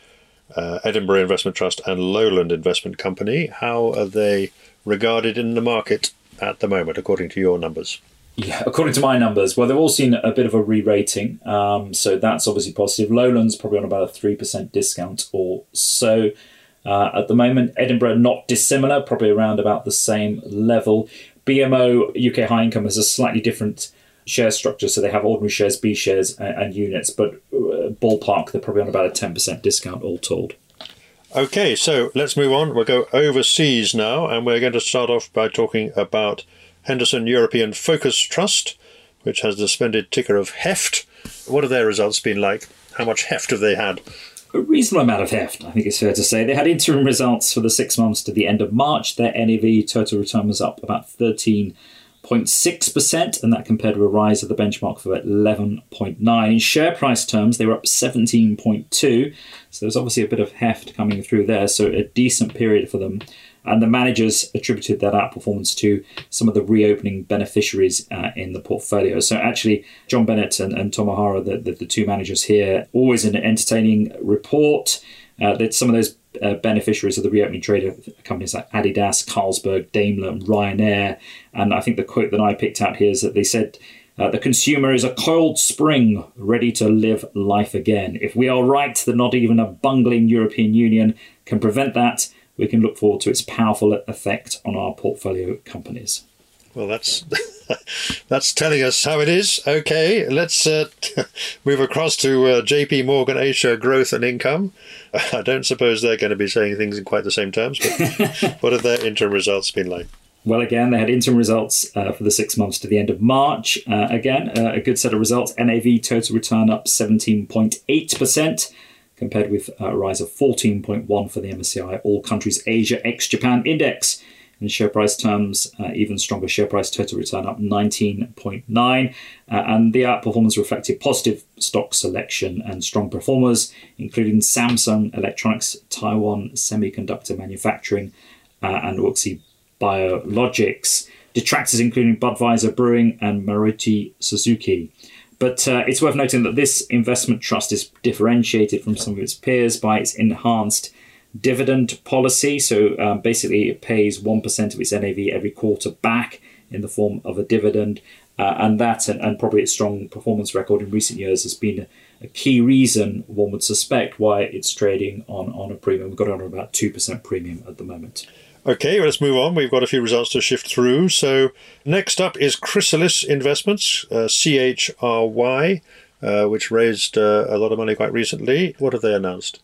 uh, Edinburgh Investment Trust, and Lowland Investment Company. How are they regarded in the market at the moment, according to your numbers? Yeah, according to my numbers, well, they've all seen a bit of a re-rating, um, so that's obviously positive. Lowland's probably on about a three percent discount or so uh, at the moment. Edinburgh not dissimilar, probably around about the same level. BMO UK High Income has a slightly different share structure, so they have ordinary shares, B shares, and, and units, but uh, ballpark they're probably on about a ten percent discount all told. Okay, so let's move on. We'll go overseas now, and we're going to start off by talking about Henderson European Focus Trust, which has the splendid ticker of HEFT. What have their results been like? How much heft have they had? a reasonable amount of heft, I think it's fair to say. They had interim results for the six months to the end of March. Their NAV total return was up about 13.6%, and that compared to a rise of the benchmark of 11.9. In share price terms, they were up 17.2. So there's obviously a bit of heft coming through there. So a decent period for them. And the managers attributed that outperformance to some of the reopening beneficiaries uh, in the portfolio. So actually, John Bennett and, and Tom O'Hara, the, the, the, two managers here, always an entertaining report. Uh, that some of those uh, beneficiaries of the reopening trade of companies like Adidas, Carlsberg, Daimler, and Ryanair. And I think the quote that I picked out here is that they said, uh, the consumer is a cold spring ready to live life again. If we are right that not even a bungling European Union can prevent that, we can look forward to its powerful effect on our portfolio companies. Well, that's that's telling us how it is. Okay, let's uh, move across to uh, J.P. Morgan Asia Growth and Income. I don't suppose they're going to be saying things in quite the same terms, but what have their interim results been like? Well, again, they had interim results uh, for the six months to the end of March. Uh, again, uh, a good set of results. NAV total return up 17.8% compared with a rise of 14.1 for the MSCI All Countries Asia ex Japan Index. In share price terms, uh, even stronger share price total return up 19.9, uh, and the outperformance reflected positive stock selection and strong performers, including Samsung Electronics, Taiwan Semiconductor Manufacturing, uh, and Wuxi Biologics. Detractors including Budweiser Brewing and Maruti Suzuki. But uh, it's worth noting that this investment trust is differentiated from some of its peers by its enhanced dividend policy. So um, basically, it pays 1% of its NAV every quarter back in the form of a dividend. Uh, and that, and, and, probably its strong performance record in recent years, has been a, key reason one would suspect why it's trading on, on a premium. We've got on about 2% premium at the moment. Okay, let's move on. We've got a few results to shift through. So, next up is Chrysalis Investments, uh, CHRY, uh, which raised uh, a lot of money quite recently. What have they announced?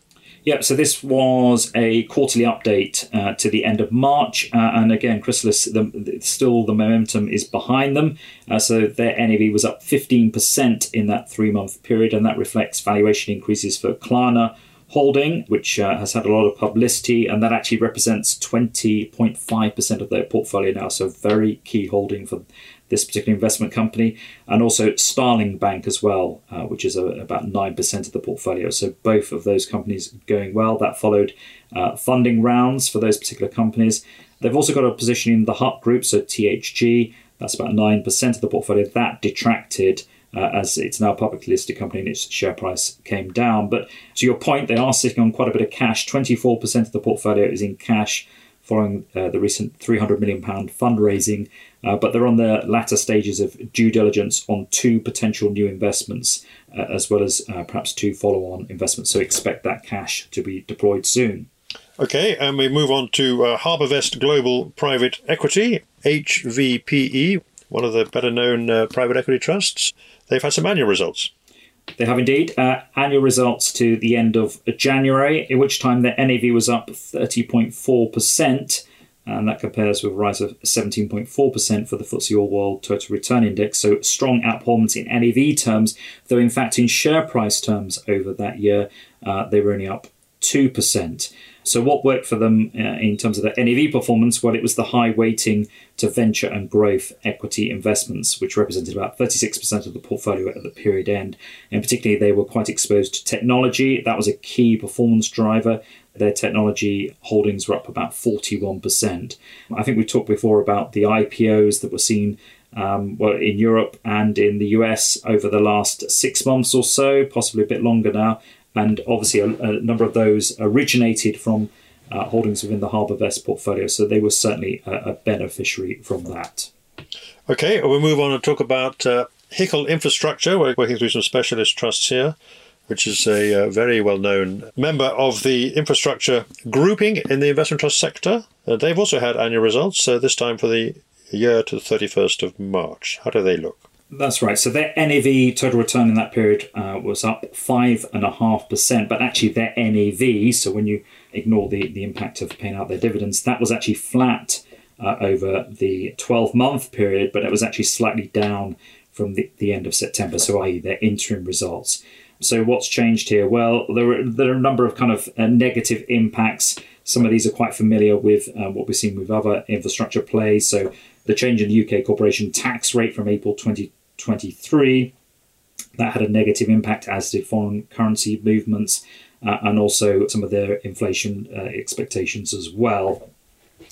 Yeah, so this was a quarterly update uh, to the end of March, uh, and again, Chrysalis, the, still the momentum is behind them. Uh, so their NAV was up 15% in that three month period, and that reflects valuation increases for Klarna, holding, which uh, has had a lot of publicity, and that actually represents 20.5% of their portfolio now. So, very key holding for this particular investment company, and also Starling Bank as well, uh, which is a, about 9% of the portfolio. So, both of those companies going well. That followed uh, funding rounds for those particular companies. They've also got a position in the Hut Group, so THG, that's about 9% of the portfolio. That detracted uh, as it's now a publicly listed company and its share price came down. But to your point, they are sitting on quite a bit of cash. 24% of the portfolio is in cash following uh, the recent £300 million fundraising. Uh, but they're on the latter stages of due diligence on two potential new investments, uh, as well as uh, perhaps two follow on investments. So expect that cash to be deployed soon. Okay, and we move on to uh, HarbourVest Global Private Equity, HVPE, one of the better known uh, private equity trusts they've had some annual results. They have indeed. Uh, annual results to the end of January, in which time their NAV was up 30.4%, and that compares with a rise of 17.4% for the FTSE All World Total Return Index. So strong outperformance in NAV terms, though in fact in share price terms over that year, uh, they were only up 2%. So, what worked for them uh, in terms of the NAV performance? Well, it was the high weighting to venture and growth equity investments, which represented about 36% of the portfolio at the period end. And particularly, they were quite exposed to technology. That was a key performance driver. Their technology holdings were up about 41%. I think we talked before about the IPOs that were seen um, well, in Europe and in the US over the last six months or so, possibly a bit longer now and obviously a, a number of those originated from uh, holdings within the Harbour HarbourVest portfolio, so they were certainly a, a, beneficiary from that. Okay, we'll move on and talk about uh, HICL Infrastructure. We're working through some specialist trusts here, which is a uh, very well known member of the infrastructure grouping in the investment trust sector. Uh, they've also had annual results, so this time for the year to the 31st of March. How do they look? That's right. So their NAV total return in that period uh, was up five and a half percent, but actually their NAV, so when you ignore the, the impact of paying out their dividends, that was actually flat uh, over the 12 month period, but it was actually slightly down from the, the end of September, so i.e., their interim results. So, what's changed here? Well, there are, there are a number of kind of uh, negative impacts. Some of these are quite familiar with uh, what we've seen with other infrastructure plays. So, the change in the UK corporation tax rate from April 2023 that had a negative impact, as did foreign currency movements uh, and also some of their inflation uh, expectations as well.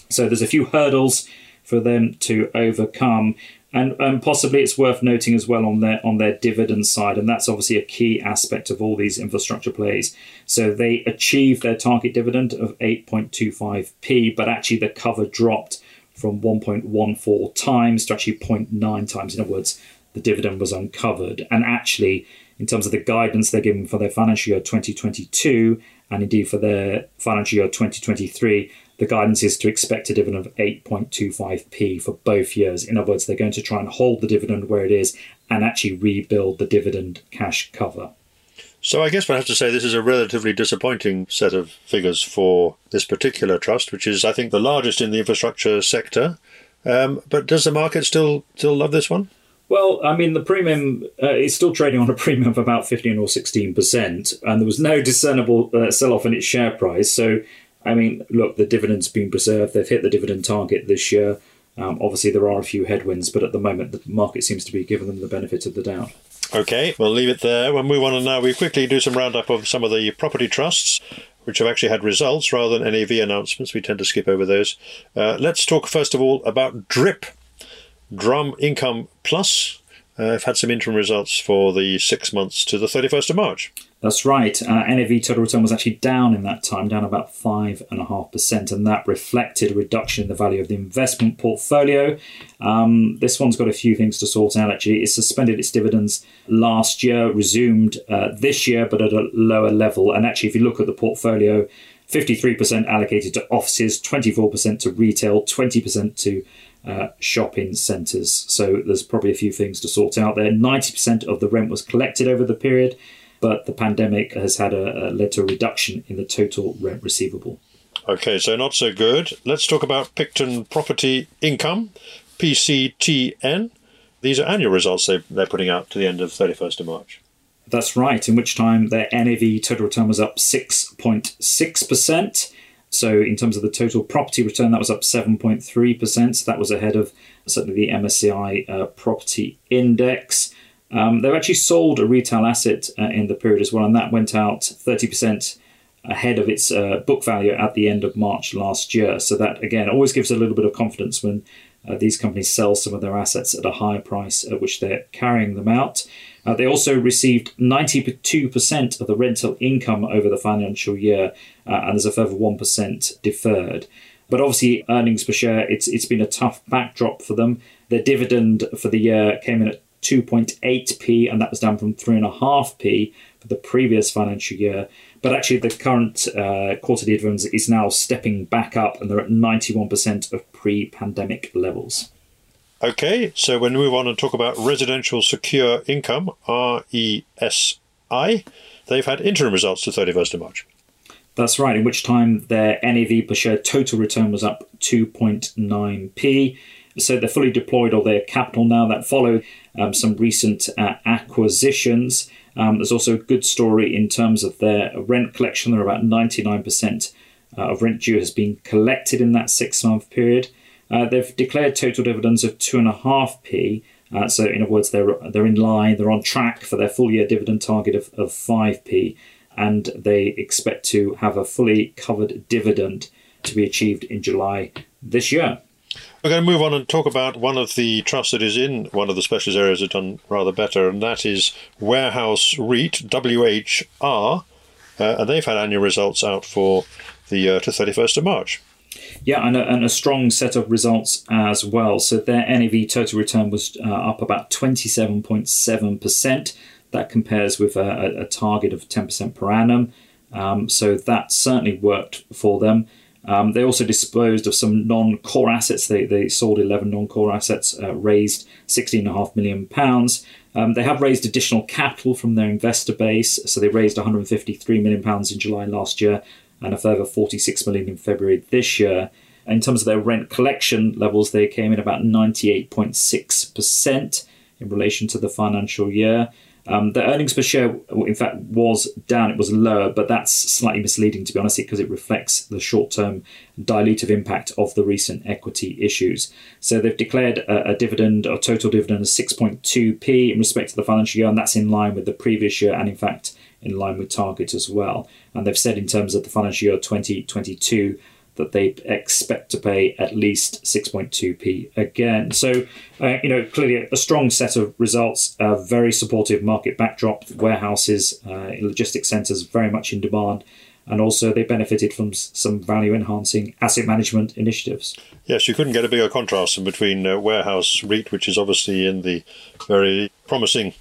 So there's a few hurdles for them to overcome. And, and possibly it's worth noting as well on their on their dividend side, and that's obviously a key aspect of all these infrastructure plays. So they achieved their target dividend of 8.25p, but actually the cover dropped from 1.14 times to actually 0.9 times. In other words, the dividend was uncovered. And actually, in terms of the guidance they're giving for their financial year 2022 and indeed for their financial year 2023, the guidance is to expect a dividend of 8.25p for both years. In other words, they're going to try and hold the dividend where it is and actually rebuild the dividend cash cover. So I guess I have to say this is a relatively disappointing set of figures for this particular trust, which is, I think, the largest in the infrastructure sector. Um, but does the market still still love this one? Well, I mean, the premium uh, is still trading on a premium of about 15 or 16%, and there was no discernible uh, sell off in its share price. So, I mean, look, the dividend's been preserved. They've hit the dividend target this year. Um, obviously, there are a few headwinds, but at the moment, the market seems to be giving them the benefit of the doubt. Okay, we'll leave it there. We'll move on and now we quickly do some roundup of some of the property trusts which have actually had results rather than NAV announcements. We tend to skip over those. Uh, let's talk first of all about DRIP. Drum Income Plus uh, have had some interim results for the six months to the 31st of March. That's right. Uh, NAV total return was actually down in that time, down about 5.5%, and that reflected a reduction in the value of the investment portfolio. Um, this one's got a few things to sort out, actually. It suspended its dividends last year, resumed uh, this year, but at a lower level. And actually, if you look at the portfolio, 53% allocated to offices, 24% to retail, 20% to uh, shopping centres. So there's probably a few things to sort out there. 90% of the rent was collected over the period, but the pandemic has had a, a led to a reduction in the total rent receivable. Okay, so not so good. Let's talk about Picton Property Income, PCTN. These are annual results they, they're putting out to the end of 31st of March. That's right, in which time their NAV total return was up 6.6%. So, in terms of the total property return, that was up 7.3%. So that was ahead of certainly the MSCI uh, property index. Um, they've actually sold a retail asset uh, in the period as well, and that went out 30% ahead of its uh, book value at the end of March last year. So, that again always gives a little bit of confidence when uh, these companies sell some of their assets at a higher price at which they're carrying them out. Uh, they also received 92% of the rental income over the financial year, uh, and there's a further 1% deferred. But obviously, earnings per share, it's, it's been a tough backdrop for them. Their dividend for the year came in at 2.8p, and that was down from 3.5p for the previous financial year. But actually, the current uh, quarterly dividends is now stepping back up, and they're at 91% of pre pandemic levels. Okay, so when we move on and talk about residential secure income, RESI, they've had interim results to 31st of March. That's right, in which time their NAV per share total return was up 2.9p. So they're fully deployed all their capital now. That followed um, some recent uh, acquisitions. Um, there's also a good story in terms of their rent collection. They're about 99% uh, of rent due has been collected in that six month period. Uh, they've declared total dividends of 2.5p. Uh, so, in other words, they're, they're in line, they're on track for their full year dividend target of, of 5p, and they expect to have a fully covered dividend to be achieved in July this year. We're going to move on and talk about one of the trusts that is in one of the specialist areas that done rather better, and that is Warehouse REIT, WHR. Uh, and they've had annual results out for the year to 31st of March. Yeah, and a, and a, strong set of results as well. So their NAV total return was uh, up about 27.7%. That compares with a, a target of 10% per annum. Um, so that certainly worked for them. Um, they also disposed of some non-core assets. They, they sold 11 non-core assets, uh, raised 16.5 million pounds. Um, they have raised additional capital from their investor base. So they raised 153 million pounds in July last year, and a further 46 million in February this year. In terms of their rent collection levels, they came in about 98.6% in relation to the financial year. Um, the earnings per share, in fact, was down. It was lower, but that's slightly misleading, to be honest, because it reflects the short term dilutive impact of the recent equity issues. So they've declared a, a dividend, a total dividend of 6.2p in respect to the financial year, and that's in line with the previous year, and in fact, in line with target as well. And they've said in terms of the financial year 2022 that they expect to pay at least 6.2p again. So, uh, you know, clearly a strong set of results, a very supportive market backdrop, warehouses, uh, logistics centres very much in demand. And also, they benefited from some value enhancing asset management initiatives. Yes, you couldn't get a bigger contrast in between uh, Warehouse REIT, which is obviously in the very promising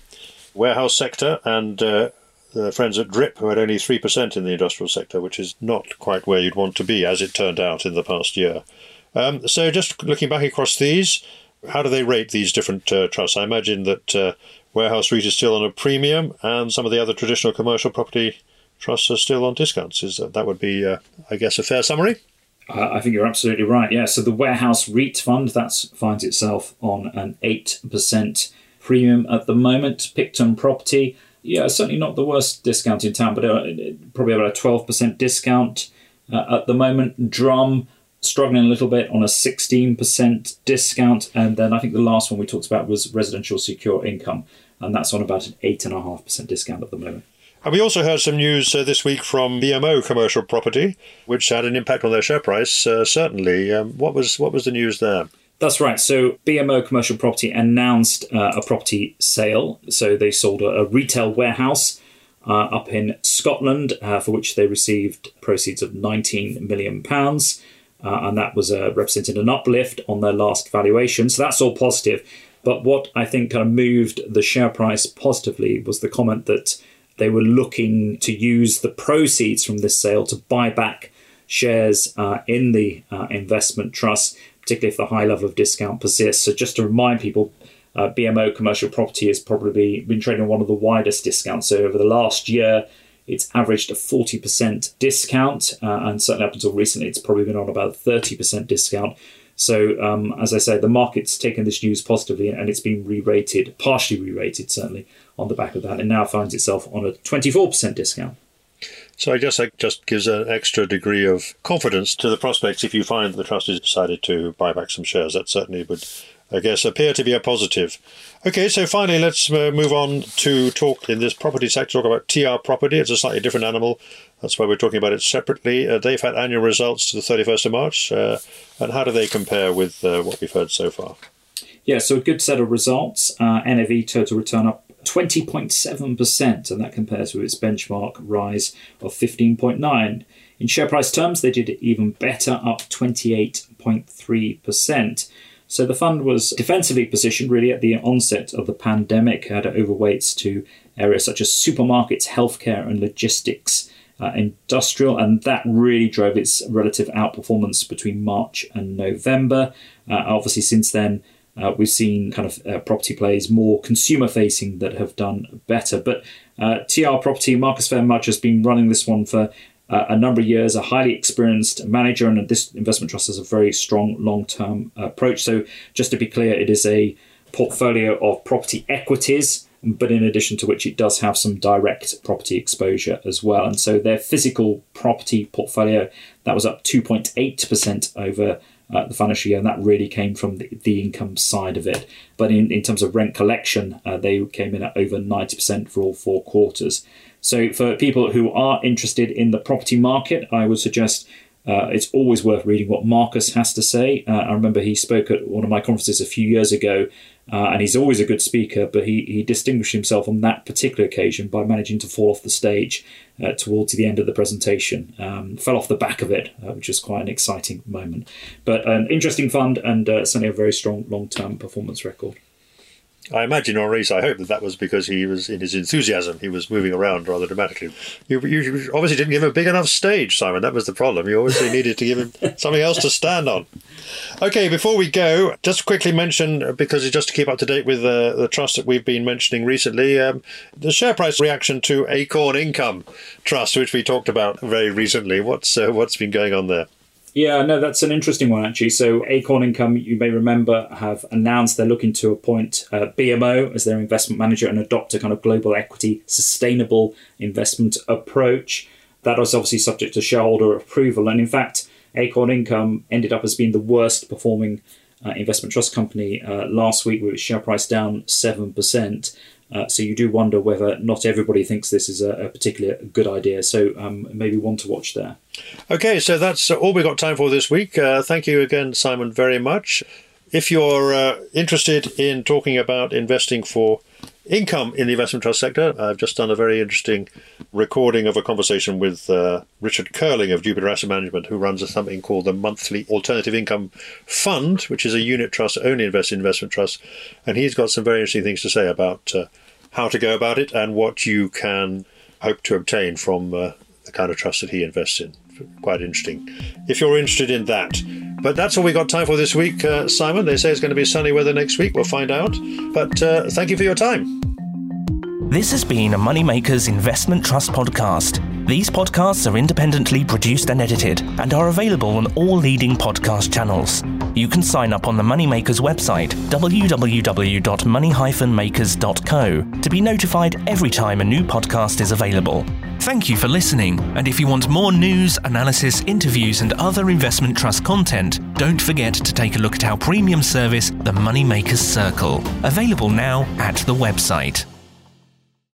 warehouse sector, and uh, the friends at DRIP, who had only 3% in the industrial sector, which is not quite where you'd want to be, as it turned out in the past year. Um, so, just looking back across these, how do they rate these different uh, trusts? I imagine that uh, Warehouse REIT is still on a premium, and some of the other traditional commercial property trusts are still on discounts. Is that, that would be, uh, I guess, a fair summary? Uh, I think you're absolutely right. Yeah. So the Warehouse REIT fund that finds itself on an eight percent premium at the moment. Picton Property yeah, certainly not the worst discount in town, but uh, probably about a 12% discount uh, at the moment. Drum struggling a little bit on a 16% discount. And then I think the last one we talked about was residential secure income, and that's on about an 8.5% discount at the moment. And we also heard some news uh, this week from BMO Commercial Property, which had an impact on their share price. Uh, certainly, um, what was what was the news there? That's right. So BMO Commercial Property announced uh, a property sale. So they sold a, a retail warehouse uh, up in Scotland uh, for which they received proceeds of 19 million pounds, uh, and that was uh, represented an uplift on their last valuation. So that's all positive. But what I think kind of moved the share price positively was the comment that they were looking to use the proceeds from this sale to buy back shares uh, in the investment trust particularly if the high level of discount persists. So just to remind people, uh, BMO commercial property has probably been trading on one of the widest discounts. So over the last year, it's averaged a 40% discount, uh, and certainly up until recently, it's probably been on about a 30% discount. So, um, as I say, the market's taken this news positively and it's been re rated, partially re rated, certainly, on the back of that, and now finds itself on a 24% discount. So I guess that just gives an extra degree of confidence to the prospects if you find that the trust has decided to buy back some shares. That certainly would, I guess, appear to be a positive. Okay, so finally, let's uh, move on to talk in this property sector, talk about TR property. It's a slightly different animal. That's why we're talking about it separately. Uh, they've had annual results to the 31st of March. Uh, and how do they compare with uh, what we've heard so far? Yeah, so a good set of results. Uh, NAV total return up 20.7%, and that compares with its benchmark rise of 15.9. In share price terms, they did even better, up 28.3%. So the fund was defensively positioned really at the onset of the pandemic, had overweights to areas such as supermarkets, healthcare, and logistics. Uh, industrial, and that really drove its relative outperformance between March and November. Uh, obviously, since then, uh, we've seen kind of uh, property plays more consumer facing that have done better. But uh, TR Property, Marcus Phayre-Mudge has been running this one for uh, a number of years, a highly experienced manager, and this investment trust has a very strong long term approach. So, just to be clear, it is a portfolio of property equities. But in addition to which, it does have some direct property exposure as well. And so their physical property portfolio that was up 2.8% over uh, the financial year, and that really came from the, the income side of it. But in, in terms of rent collection, uh, they came in at over 90% for all four quarters. So, for people who are interested in the property market, I would suggest uh, it's always worth reading what Marcus has to say. Uh, I remember he spoke at one of my conferences a few years ago, uh, and he's always a good speaker, but he, he distinguished himself on that particular occasion by managing to fall off the stage uh, towards the end of the presentation. Um, fell off the back of it, uh, which was quite an exciting moment. But an interesting fund and uh, certainly a very strong long term performance record. I imagine, or at I hope that that was because he was in his enthusiasm. He was moving around rather dramatically. You, you obviously didn't give him a big enough stage, Simon. That was the problem. You obviously needed to give him something else to stand on. Okay, before we go, just quickly mention because just to keep up to date with uh, the trust that we've been mentioning recently, um, the share price reaction to Acorn Income Trust, which we talked about very recently. What's uh, what's been going on there? Yeah, no, that's an interesting one actually. So Acorn Income, you may remember, have announced they're looking to appoint uh, BMO as their investment manager and adopt a kind of global equity sustainable investment approach. That was obviously subject to shareholder approval, and in fact, Acorn Income ended up as being the worst performing uh, investment trust company uh, last week with its share price down seven percent. Uh, so you do wonder whether not everybody thinks this is a, a particularly good idea. So um, maybe one to watch there. Okay, so that's all we got time for this week. Uh, thank you again, Simon, very much. If you're uh, interested in talking about investing for income in the investment trust sector, I've just done a very interesting recording of a conversation with uh, Richard Curling of Jupiter Asset Management, who runs something called the Monthly Alternative Income Fund, which is a unit trust only invests in investment trusts. And he's got some very interesting things to say about uh, how to go about it and what you can hope to obtain from uh, the kind of trust that he invests in. Quite interesting. If you're interested in that. But that's all we got time for this week, uh, Simon. They say it's going to be sunny weather next week. We'll find out. But uh, thank you for your time. This has been a Moneymakers Investment Trust podcast. These podcasts are independently produced and edited and are available on all leading podcast channels. You can sign up on the Moneymakers website, www.money-makers.co, to be notified every time a new podcast is available. Thank you for listening, and if you want more news, analysis, interviews, and other investment trust content, don't forget to take a look at our premium service, the Moneymakers Circle, available now at the website.